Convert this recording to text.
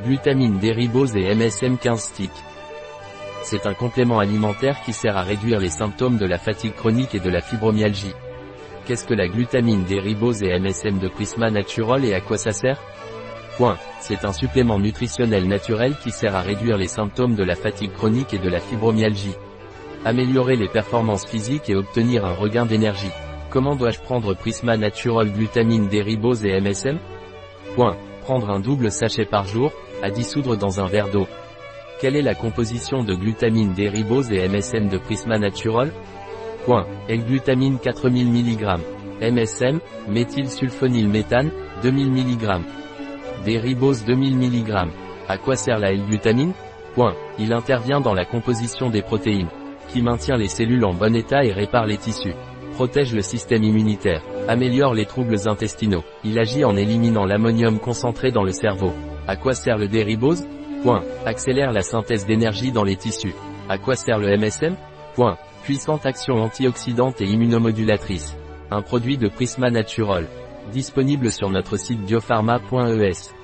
Glutamine déribose et MSM 15 sticks. C'est un complément alimentaire qui sert à réduire les symptômes de la fatigue chronique et de la fibromyalgie. Qu'est-ce que la glutamine déribose et MSM de Prisma Natural et à quoi ça sert? Point. C'est un supplément nutritionnel naturel qui sert à réduire les symptômes de la fatigue chronique et de la fibromyalgie. Améliorer les performances physiques et obtenir un regain d'énergie. Comment dois-je prendre Prisma Natural glutamine déribose et MSM Point. Prendre un double sachet par jour, à dissoudre dans un verre d'eau. Quelle est la composition de glutamine déribose et MSM de Prisma Natural? Point. L-glutamine 4000 mg. MSM, méthylsulfonylméthane, 2000 mg. Déribose 2000 mg. À quoi sert la L-glutamine Point. Il intervient dans la composition des protéines, qui maintient les cellules en bon état et répare les tissus. Protège le système immunitaire. Améliore les troubles intestinaux. Il agit en éliminant l'ammonium concentré dans le cerveau. À quoi sert le déribose? Point. Accélère la synthèse d'énergie dans les tissus. À quoi sert le MSM Point. Puissante action antioxydante et immunomodulatrice. Un produit de Prisma Natural. Disponible sur notre site biopharma.es.